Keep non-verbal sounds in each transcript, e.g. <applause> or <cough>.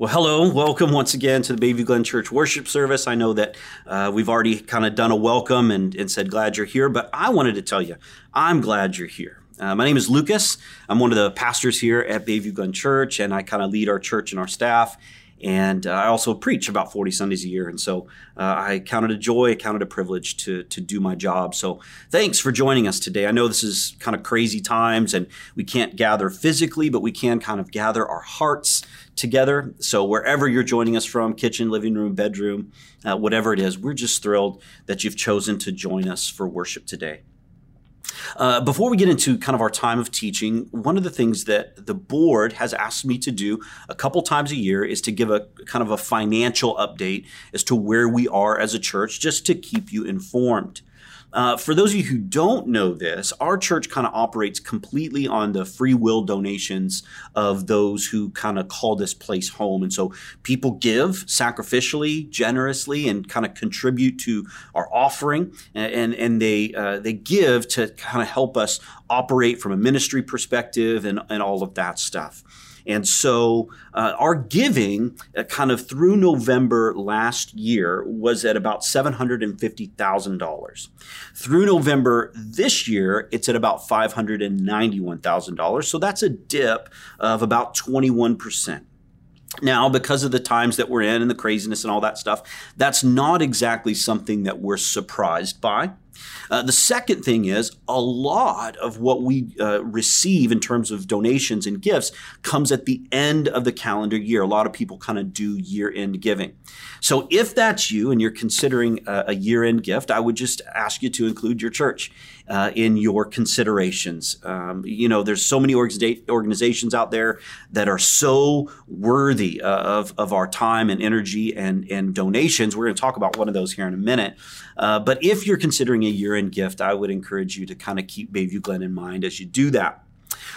Well, hello, welcome once again to the Bayview Glen Church worship service. I know that uh, we've already kind of done a welcome and, and, said glad you're here, but I wanted to tell you, I'm glad you're here. Uh, my name is Lucas. I'm one of the pastors here at Bayview Glen Church, and I kind of lead our church and our staff. And uh, I also preach about 40 Sundays a year. And so uh, I counted a joy, I counted a privilege to, to do my job. So thanks for joining us today. I know this is kind of crazy times and we can't gather physically, but we can kind of gather our hearts together. So wherever you're joining us from, kitchen, living room, bedroom, uh, whatever it is, we're just thrilled that you've chosen to join us for worship today. Uh, before we get into kind of our time of teaching, one of the things that the board has asked me to do a couple times a year is to give a kind of a financial update as to where we are as a church, just to keep you informed. Uh, for those of you who don't know this, our church kind of operates completely on the free will donations of those who kind of call this place home. And so people give sacrificially, generously, and kind of contribute to our offering. And, and, and they, uh, they give to kind of help us operate from a ministry perspective and, and all of that stuff. And so uh, our giving, uh, kind of through November last year, was at about $750,000. Through November this year, it's at about $591,000. So that's a dip of about 21%. Now, because of the times that we're in and the craziness and all that stuff, that's not exactly something that we're surprised by. Uh, the second thing is a lot of what we uh, receive in terms of donations and gifts comes at the end of the calendar year. A lot of people kind of do year end giving. So if that's you and you're considering a, a year end gift, I would just ask you to include your church uh, in your considerations. Um, you know, there's so many organizations out there that are so worthy uh, of, of our time and energy and, and donations. We're going to talk about one of those here in a minute. Uh, but if you're considering a year end gift, I would encourage you to kind of keep Bayview Glen in mind as you do that.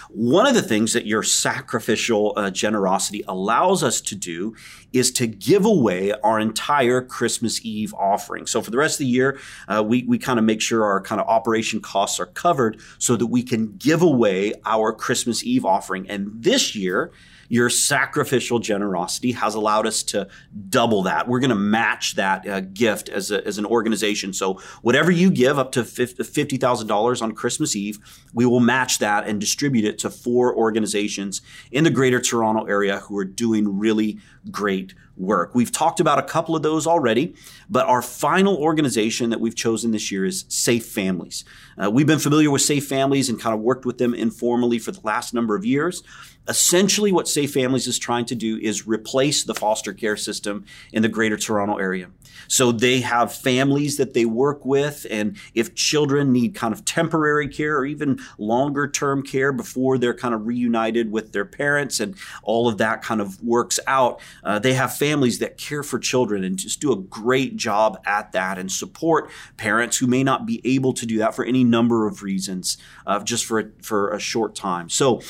One of the things that your sacrificial uh, generosity allows us to do is to give away our entire Christmas Eve offering. So for the rest of the year, uh, we, we kind of make sure our kind of operation costs are covered so that we can give away our Christmas Eve offering. And this year, your sacrificial generosity has allowed us to double that. We're going to match that uh, gift as, a, as an organization. So whatever you give up to $50,000 on Christmas Eve, we will match that and distribute it to four organizations in the greater Toronto area who are doing really great work. We've talked about a couple of those already, but our final organization that we've chosen this year is Safe Families. Uh, we've been familiar with Safe Families and kind of worked with them informally for the last number of years. Essentially, what Safe Families is trying to do is replace the foster care system in the greater Toronto area. So they have families that they work with, and if children need kind of temporary care or even longer term care before they're kind of reunited with their parents and all of that kind of works out, uh, they have families that care for children and just do a great job at that and support parents who may not be able to do that for any number of reasons, uh, just for, for a short time. So,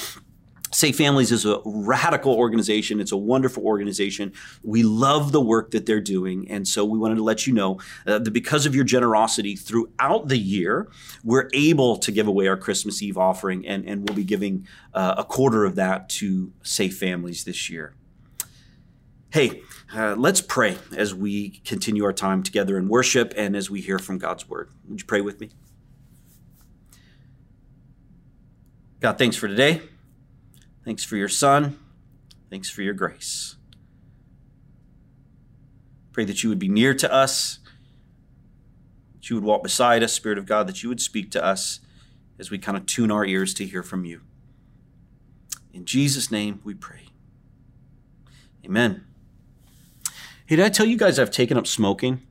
Safe Families is a radical organization. It's a wonderful organization. We love the work that they're doing. And so we wanted to let you know uh, that because of your generosity throughout the year, we're able to give away our Christmas Eve offering, and, and we'll be giving uh, a quarter of that to Safe Families this year. Hey, uh, let's pray as we continue our time together in worship and as we hear from God's word. Would you pray with me? God, thanks for today. Thanks for your Son. Thanks for your grace. Pray that you would be near to us, that you would walk beside us, Spirit of God, that you would speak to us as we kind of tune our ears to hear from you. In Jesus' name we pray. Amen. Hey, did I tell you guys I've taken up smoking?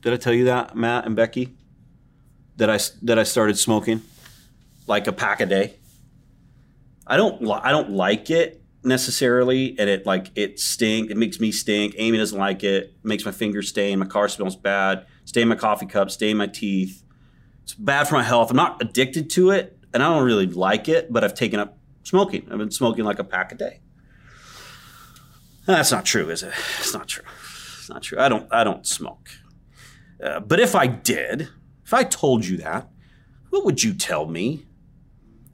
Did I tell you that, Matt and Becky? That I, that I started smoking like a pack a day? I don't I don't like it necessarily, and it like it stink. It makes me stink. Amy doesn't like it. it makes my fingers stain. My car smells bad. Stain my coffee cup. Stain my teeth. It's bad for my health. I'm not addicted to it, and I don't really like it. But I've taken up smoking. I've been smoking like a pack a day. That's not true, is it? It's not true. It's not true. I don't. I don't smoke. Uh, but if I did, if I told you that, what would you tell me?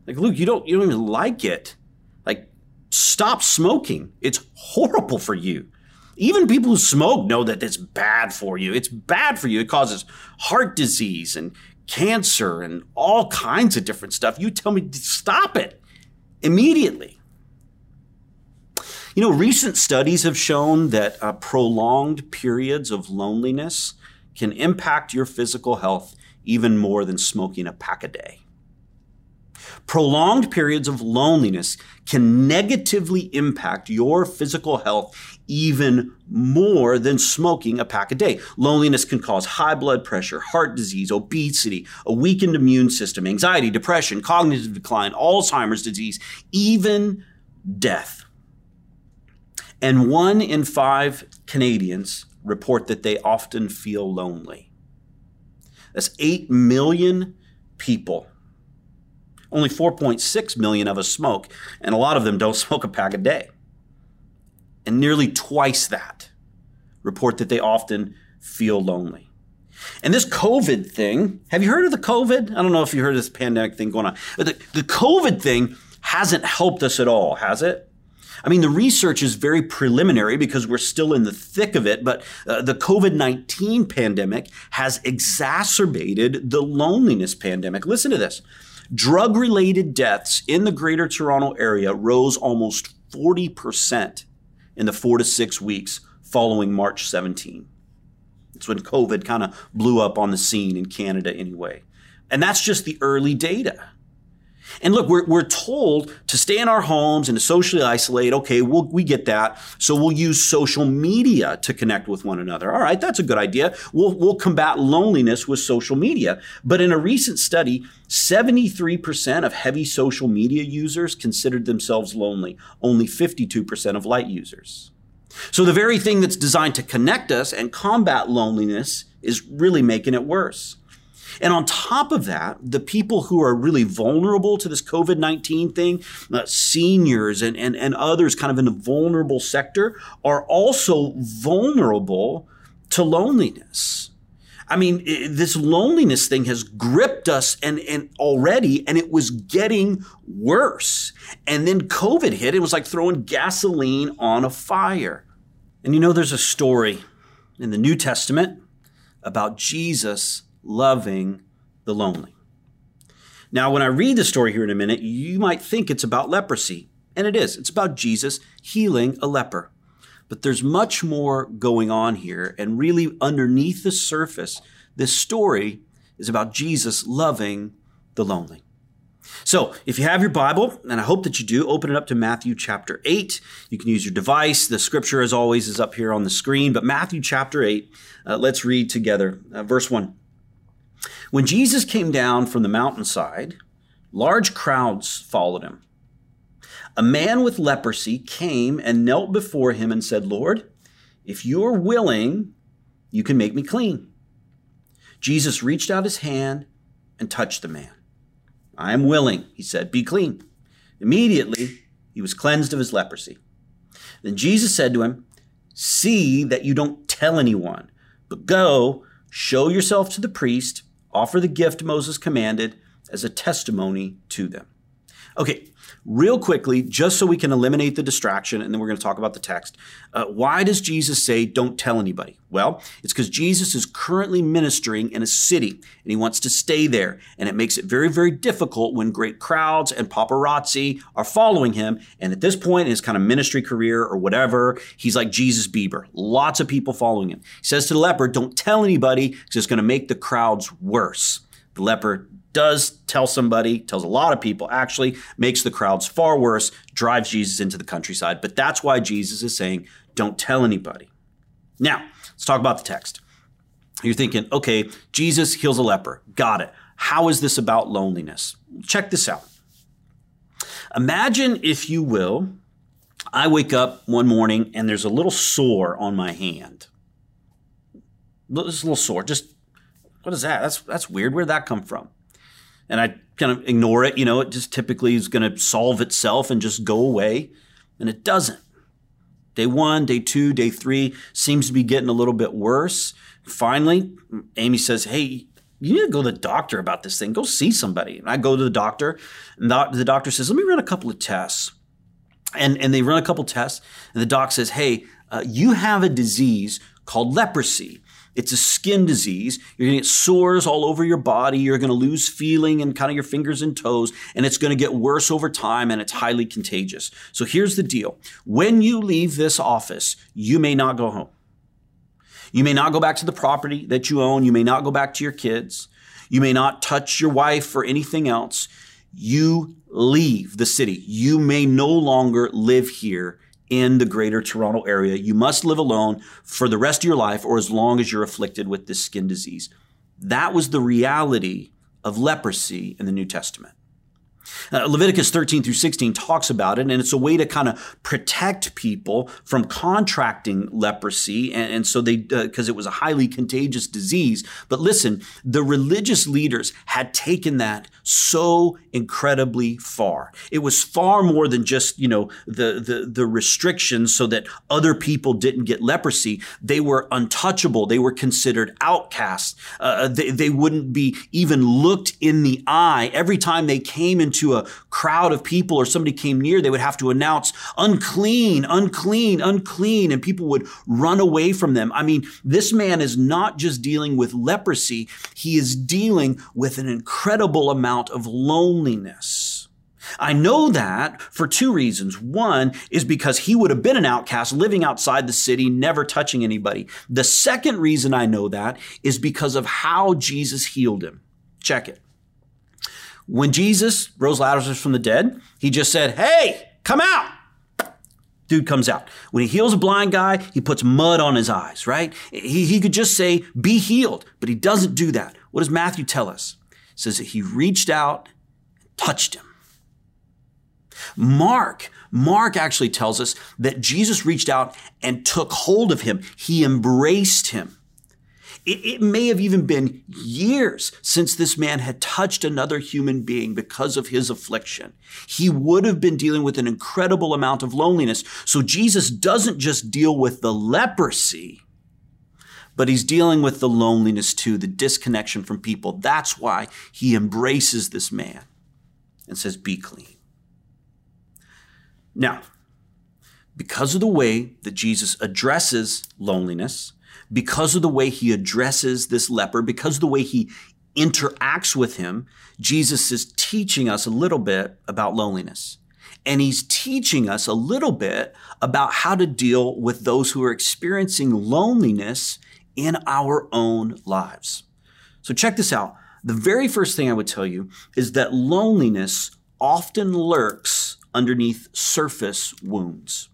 Like, Luke, you don't you don't even like it. Like, stop smoking. It's horrible for you. Even people who smoke know that it's bad for you. It's bad for you. It causes heart disease and cancer and all kinds of different stuff. You tell me to stop it immediately. You know, recent studies have shown that uh, prolonged periods of loneliness can impact your physical health even more than smoking a pack a day. Prolonged periods of loneliness can negatively impact your physical health even more than smoking a pack a day. Loneliness can cause high blood pressure, heart disease, obesity, a weakened immune system, anxiety, depression, cognitive decline, Alzheimer's disease, even death. And one in five Canadians report that they often feel lonely. That's 8 million people. Only 4.6 million of us smoke, and a lot of them don't <laughs> smoke a pack a day. And nearly twice that report that they often feel lonely. And this COVID thing, have you heard of the COVID? I don't know if you heard of this pandemic thing going on. But the, the COVID thing hasn't helped us at all, has it? I mean, the research is very preliminary because we're still in the thick of it, but uh, the COVID 19 pandemic has exacerbated the loneliness pandemic. Listen to this drug related deaths in the greater Toronto area rose almost 40% in the four to six weeks following March 17. It's when COVID kind of blew up on the scene in Canada, anyway. And that's just the early data. And look, we're, we're told to stay in our homes and to socially isolate. Okay, we'll, we get that. So we'll use social media to connect with one another. All right, that's a good idea. We'll, we'll combat loneliness with social media. But in a recent study, 73% of heavy social media users considered themselves lonely, only 52% of light users. So the very thing that's designed to connect us and combat loneliness is really making it worse. And on top of that, the people who are really vulnerable to this COVID 19 thing, uh, seniors and, and, and others kind of in the vulnerable sector, are also vulnerable to loneliness. I mean, this loneliness thing has gripped us and, and already, and it was getting worse. And then COVID hit. It was like throwing gasoline on a fire. And you know, there's a story in the New Testament about Jesus loving the lonely. Now, when I read the story here in a minute, you might think it's about leprosy, and it is. It's about Jesus healing a leper. But there's much more going on here, and really underneath the surface, this story is about Jesus loving the lonely. So, if you have your Bible, and I hope that you do, open it up to Matthew chapter 8. You can use your device. The scripture, as always, is up here on the screen. But Matthew chapter 8, uh, let's read together. Uh, verse 1. When Jesus came down from the mountainside, large crowds followed him. A man with leprosy came and knelt before him and said, Lord, if you are willing, you can make me clean. Jesus reached out his hand and touched the man. I am willing, he said, be clean. Immediately, he was cleansed of his leprosy. Then Jesus said to him, See that you don't tell anyone, but go, show yourself to the priest offer the gift Moses commanded as a testimony to them. Okay, real quickly, just so we can eliminate the distraction, and then we're going to talk about the text. Uh, why does Jesus say, don't tell anybody? Well, it's because Jesus is currently ministering in a city and he wants to stay there. And it makes it very, very difficult when great crowds and paparazzi are following him. And at this point in his kind of ministry career or whatever, he's like Jesus Bieber. Lots of people following him. He says to the leper, don't tell anybody because it's going to make the crowds worse. The leper does tell somebody, tells a lot of people, actually makes the crowds far worse, drives Jesus into the countryside. But that's why Jesus is saying, don't tell anybody. Now, let's talk about the text. You're thinking, okay, Jesus heals a leper. Got it. How is this about loneliness? Check this out. Imagine, if you will, I wake up one morning and there's a little sore on my hand. This little sore. Just what is that? That's that's weird. Where'd that come from? And I kind of ignore it. You know, it just typically is going to solve itself and just go away, and it doesn't. Day one, day two, day three seems to be getting a little bit worse. Finally, Amy says, Hey, you need to go to the doctor about this thing. Go see somebody. And I go to the doctor, and the doctor says, Let me run a couple of tests. And, and they run a couple tests, and the doc says, Hey, uh, you have a disease called leprosy. It's a skin disease. You're going to get sores all over your body. You're going to lose feeling in kind of your fingers and toes, and it's going to get worse over time, and it's highly contagious. So here's the deal when you leave this office, you may not go home. You may not go back to the property that you own. You may not go back to your kids. You may not touch your wife or anything else. You leave the city. You may no longer live here in the greater Toronto area. You must live alone for the rest of your life or as long as you're afflicted with this skin disease. That was the reality of leprosy in the New Testament. Uh, Leviticus 13 through 16 talks about it, and it's a way to kind of protect people from contracting leprosy. And, and so they, because uh, it was a highly contagious disease. But listen, the religious leaders had taken that so incredibly far. It was far more than just, you know, the, the, the restrictions so that other people didn't get leprosy. They were untouchable. They were considered outcasts. Uh, they, they wouldn't be even looked in the eye. Every time they came into a a crowd of people or somebody came near, they would have to announce unclean, unclean, unclean, and people would run away from them. I mean, this man is not just dealing with leprosy, he is dealing with an incredible amount of loneliness. I know that for two reasons. One is because he would have been an outcast living outside the city, never touching anybody. The second reason I know that is because of how Jesus healed him. Check it. When Jesus rose Lazarus from the dead, he just said, Hey, come out. Dude comes out. When he heals a blind guy, he puts mud on his eyes, right? He, he could just say, Be healed, but he doesn't do that. What does Matthew tell us? It says that he reached out, touched him. Mark, Mark actually tells us that Jesus reached out and took hold of him. He embraced him. It, it, may have even been years since this man had touched another human being because of his affliction. He would have been dealing with an incredible amount of loneliness. So Jesus doesn't just deal with the leprosy, but he's dealing with the loneliness too, the disconnection from people. That's why he embraces this man and says, Be clean. Now, because of the way that Jesus addresses loneliness, because of the way he addresses this leper, because of the way he interacts with him, Jesus is teaching us a little bit about loneliness. And he's teaching us a little bit about how to deal with those who are experiencing loneliness in our own lives. So check this out. The very first thing I would tell you is that loneliness often lurks underneath surface wounds.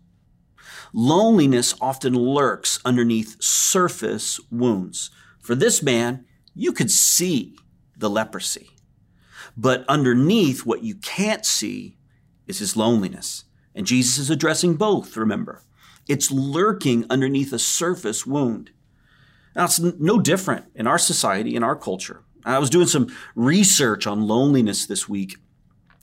Loneliness often lurks underneath surface wounds. For this man, you could see the leprosy. But underneath what you can't see is his loneliness. And Jesus is addressing both, remember. It's lurking underneath a surface wound. Now, it's no different in our society, in our culture. I was doing some research on loneliness this week,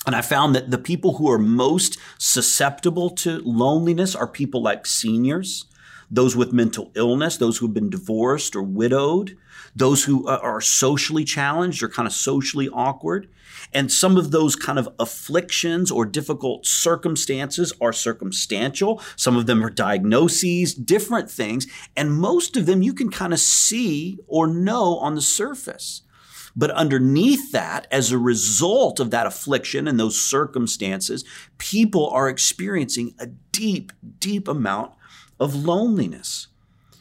and I found that the people who are most susceptible to loneliness are people like seniors, those with mental illness, those who have been divorced or widowed, those who uh, are socially challenged or kind of socially awkward. And some of those kind of afflictions or difficult circumstances are circumstantial. Some of them are diagnoses, different things. And most of them you can kind of see or know on the surface. But underneath that, as a result of that affliction and those circumstances, people are experiencing a deep, deep amount of loneliness.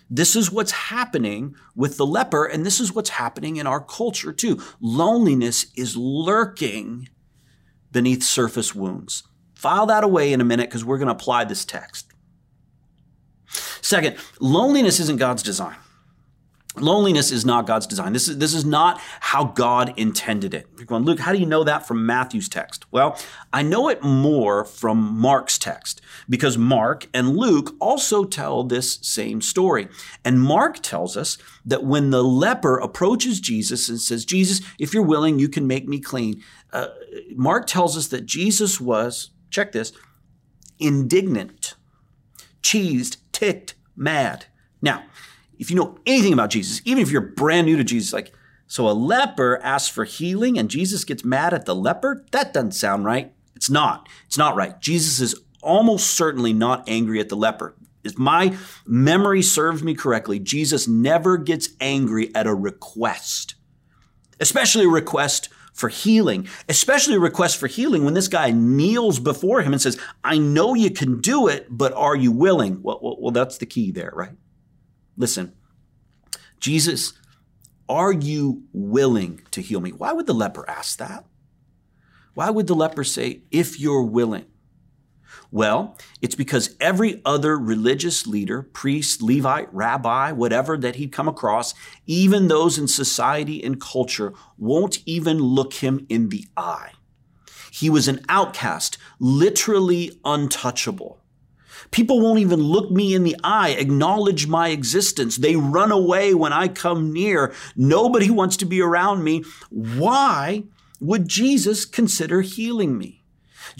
This is what's happening with the leper, and this is what's happening in our culture too. Loneliness is lurking beneath surface wounds. File that away in a minute because we're going to apply this text. Second, loneliness isn't God's design. Loneliness is not God's design. This is, this is not how God intended it. You're going, Luke, how do you know that from Matthew's text? Well, I know it more from Mark's text because Mark and Luke also tell this same story. And Mark tells us that when the leper approaches Jesus and says, Jesus, if you're willing, you can make me clean. Uh, Mark tells us that Jesus was, check this, indignant, cheesed, ticked, mad. Now, if you know anything about Jesus, even if you're brand new to Jesus, like, so a leper asks for healing and Jesus gets mad at the leper? That doesn't sound right. It's not. It's not right. Jesus is almost certainly not angry at the leper. If my memory serves me correctly, Jesus never gets angry at a request, especially a request for healing, especially a request for healing when this guy kneels before him and says, I know you can do it, but are you willing? Well, well, well that's the key there, right? Listen, Jesus, are you willing to heal me? Why would the leper ask that? Why would the leper say, if you're willing? Well, it's because every other religious leader, priest, Levite, rabbi, whatever that he'd come across, even those in society and culture, won't even look him in the eye. He was an outcast, literally untouchable. People won't even look me in the eye, acknowledge my existence. They run away when I come near. Nobody wants to be around me. Why would Jesus consider healing me?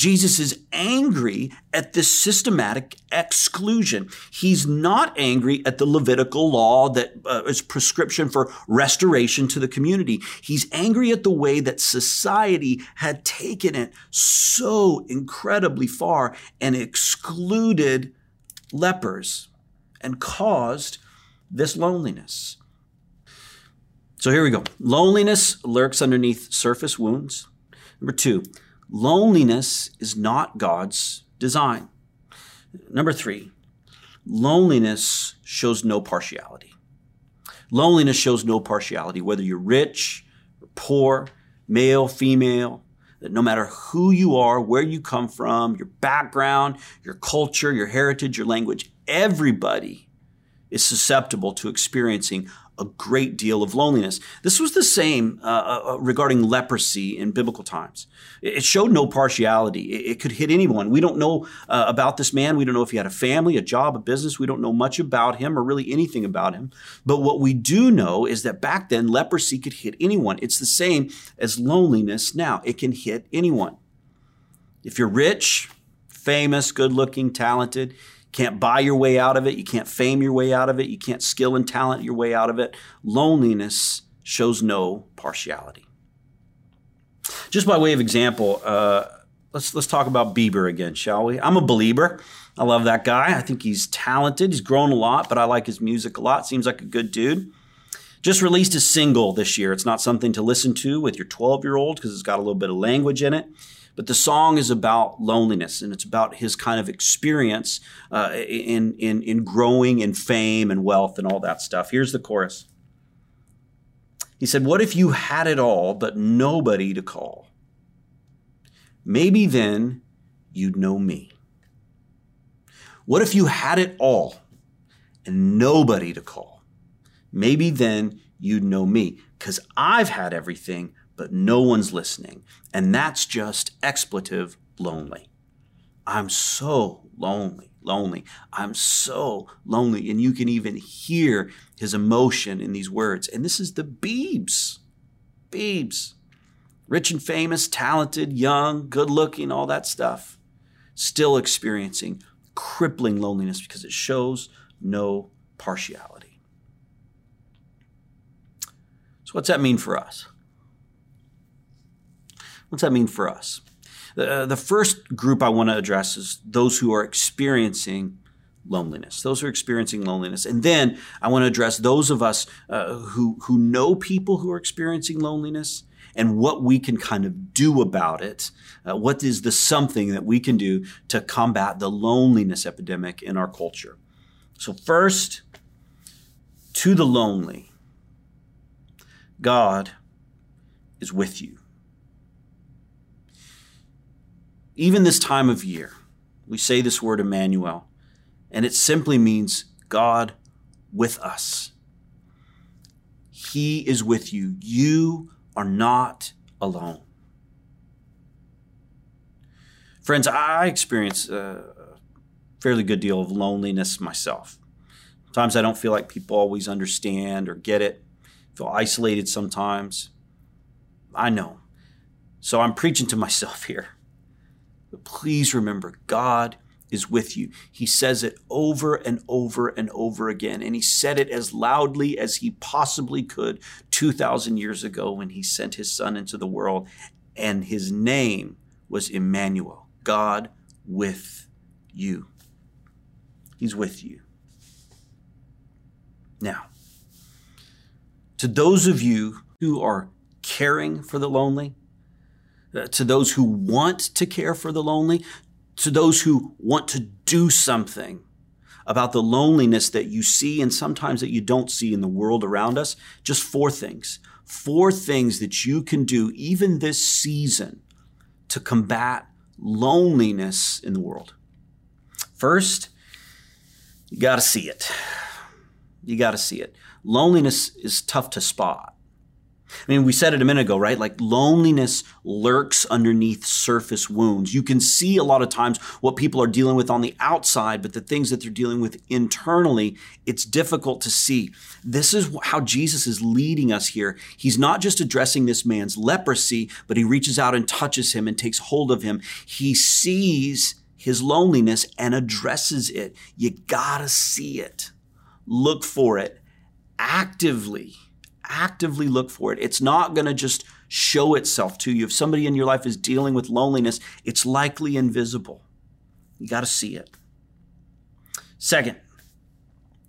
Jesus is angry at this systematic exclusion. He's not angry at the Levitical law that uh, is prescription for restoration to the community. He's angry at the way that society had taken it so incredibly far and excluded lepers and caused this loneliness. So here we go. Loneliness lurks underneath surface wounds. Number two, Loneliness is not God's design. Number three, loneliness shows no partiality. Loneliness shows no partiality, whether you're rich or poor, male, female, that no matter who you are, where you come from, your background, your culture, your heritage, your language, everybody is susceptible to experiencing a great deal of loneliness. This was the same uh, uh, uh, regarding leprosy in biblical times. It showed no partiality. It, it could hit anyone. We don't know uh, about this man. We don't know if he had a family, a job, a business. We don't know much about him or really anything about him. But what we do know is that back then, leprosy could hit anyone. It's the same as loneliness now. It can hit anyone. If you're rich, famous, good looking, talented, can't buy your way out of it. You can't fame your way out of it. You can't skill and talent your way out of it. Loneliness shows no partiality. Just by way of example, uh, let's let's talk about Bieber again, shall we? I'm a Belieber. I love that guy. I think he's talented. He's grown a lot, but I like his music a lot. Seems like a good dude. Just released a single this year. It's not something to listen to with your 12 year old because it's got a little bit of language in it. But the song is about loneliness and it's about his kind of experience uh, in, in, in growing in fame and wealth and all that stuff. Here's the chorus. He said, What if you had it all, but nobody to call? Maybe then you'd know me. What if you had it all and nobody to call? Maybe then you'd know me because I've had everything, but no one's listening. And that's just expletive lonely. I'm so lonely, lonely. I'm so lonely. And you can even hear his emotion in these words. And this is the Beebs. Beebs. Rich and famous, talented, young, good looking, all that stuff. Still experiencing crippling loneliness because it shows no partiality. So, what's that mean for us? What's that mean for us? Uh, the first group I want to address is those who are experiencing loneliness. Those who are experiencing loneliness. And then I want to address those of us uh, who, who know people who are experiencing loneliness and what we can kind of do about it. Uh, what is the something that we can do to combat the loneliness epidemic in our culture? So, first, to the lonely, God is with you. Even this time of year, we say this word Emmanuel, and it simply means God with us. He is with you. You are not alone. Friends, I experience a fairly good deal of loneliness myself. Sometimes I don't feel like people always understand or get it. I feel isolated sometimes. I know. So I'm preaching to myself <laughs> here. But please remember, God is with you. He says it over and over and over again. And he said it as loudly as he possibly could 2,000 years ago when he sent his son into the world. And his name was Emmanuel, God with you. He's with you. Now, to those of you who are caring for the lonely, Uh, to those who want to care for the lonely, to those who want to do something about the loneliness that you see and sometimes that you don't see in the world around us, just four things. Four things that you can do even this season to combat loneliness in the world. First, you got to see it. You got to see it. Loneliness is tough to spot. I mean, we said it a minute ago, right? Like loneliness lurks underneath surface wounds. You can see a lot of times what people are dealing with on the outside, but the things that they're dealing with internally, it's difficult to see. This is how Jesus is leading us here. He's not just addressing this man's leprosy, but he reaches out and touches him and takes hold of him. He sees his loneliness and addresses it. You gotta see it. Look for it actively actively look for it. It's not going to just show itself to you. If somebody in your life is dealing with loneliness, it's likely invisible. You got to see it. Second,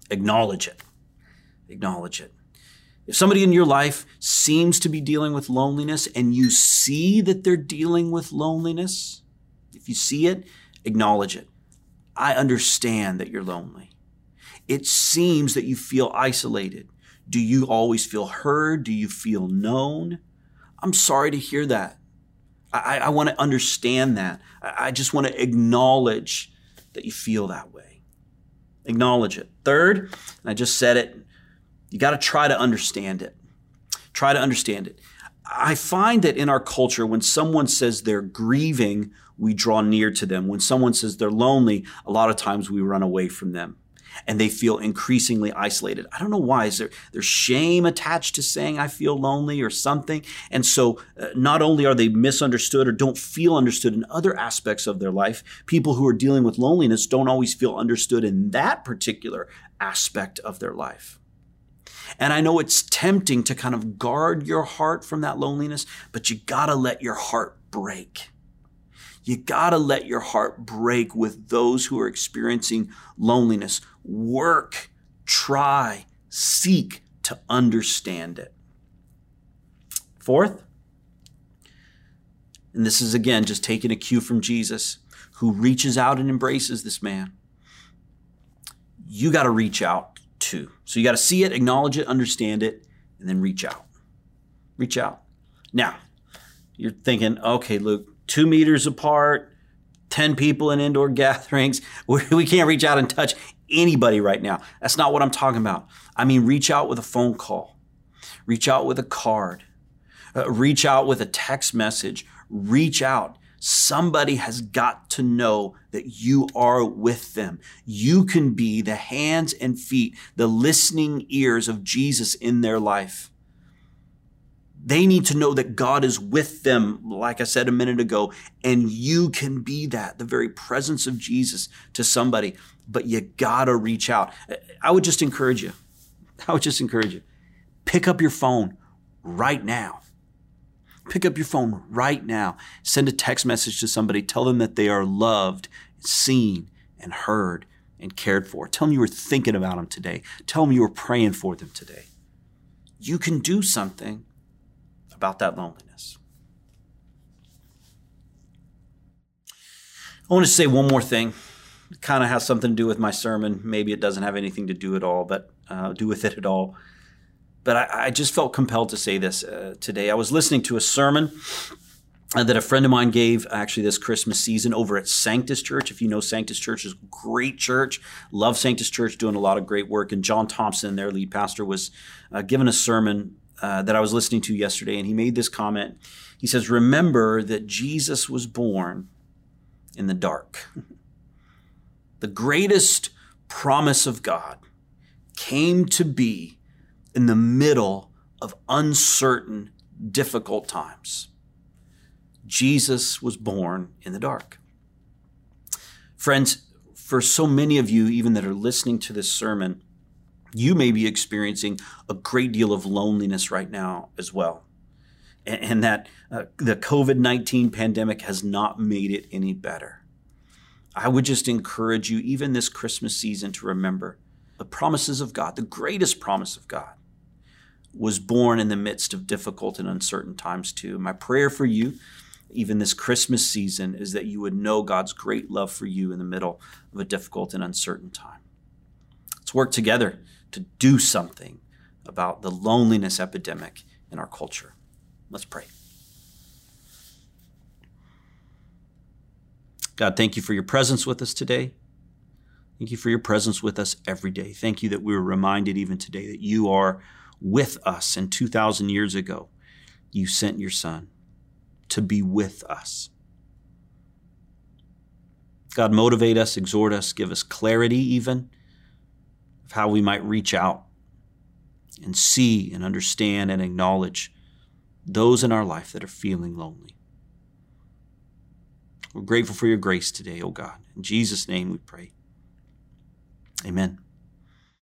acknowledge it. Acknowledge it. If somebody in your life seems to be dealing with loneliness and you see that they're dealing with loneliness, if you see it, acknowledge it. I understand that you're lonely. It seems that you feel isolated. Do you always feel heard? Do you feel known? I'm sorry to hear that. I, I want to understand that. I, I just want to acknowledge that you feel that way. Acknowledge it. Third, and I just said it, you got to try to understand it. Try to understand it. I find that in our culture, when someone says they're grieving, we draw near to them. When someone says they're lonely, a lot of times we run away from them and they feel increasingly isolated. I don't know why. Is there there's shame attached to saying I feel lonely or something? And so uh, not only are they misunderstood or don't feel understood in other aspects of their life, people who are dealing with loneliness don't always feel understood in that particular aspect of their life. And I know it's tempting to kind of guard your heart from that loneliness, but you got to let your heart break. You got to let your heart break with those who are experiencing loneliness. Work, try, seek to understand it. Fourth, and this is again just taking a cue from Jesus, who reaches out and embraces this man. You got to reach out too. So you got to see it, acknowledge it, understand it, and then reach out. Reach out. Now, you're thinking, okay, Luke, two meters apart, 10 people in indoor <laughs> gatherings. We can't reach out and touch anybody right now. That's not what I'm talking about. I mean, reach out with a phone call, reach out with a card, uh, reach out with a text message, reach out. Somebody has got to know that you are with them. You can be the hands and feet, the listening ears of Jesus in their life. They need to know that God is with them, like I said a minute ago, and you can be that, the very presence of Jesus to somebody, but you gotta reach out. I would just encourage you. <laughs> I would just encourage you. Pick up your phone right now. Pick up your phone right now. Send a text message to somebody. Tell them that they are loved, seen, and heard and cared for. Tell them you were thinking about them today. Tell them you were praying for them today. You can do something about that loneliness. I want to say one more thing. It kind of has something to do with my sermon. Maybe it doesn't have anything to do at all, but uh, do with it at all. But I, I just felt compelled to say this uh, today. I was listening to a sermon uh, that a friend of mine gave actually this Christmas season over at Sanctus Church. If you know Sanctus Church is great church, love Sanctus Church, doing a lot of great work. And John Thompson, their lead pastor, was uh, given a sermon uh, that I was listening to yesterday, and he made this comment. He says, Remember that Jesus was born in the dark. the greatest promise of God came to be in the middle of uncertain, difficult times. Jesus was born in the dark. Friends, for so many of you, even that are listening to this sermon, you may be experiencing a great deal of loneliness right now as well. And, and that uh, the COVID 19 pandemic has not made it any better. I would just encourage you, even this Christmas season, to remember the promises of God, the greatest promise of God was born in the midst of difficult and uncertain times, too. My prayer for you, even this Christmas season, is that you would know God's great love for you in the middle of a difficult and uncertain time. Let's work together to do something about the loneliness epidemic in our culture. Let's pray. God, thank you for your presence with us today. Thank you for your presence with us every day. Thank you that we were reminded even today that you are with us. And 2,000 years ago, you sent your son to be with us. God, motivate us, exhort us, give us clarity even of how we might reach out and see and understand and acknowledge those in our life that are feeling lonely. We're grateful for your grace today, O oh God. In Jesus' name we pray. Amen.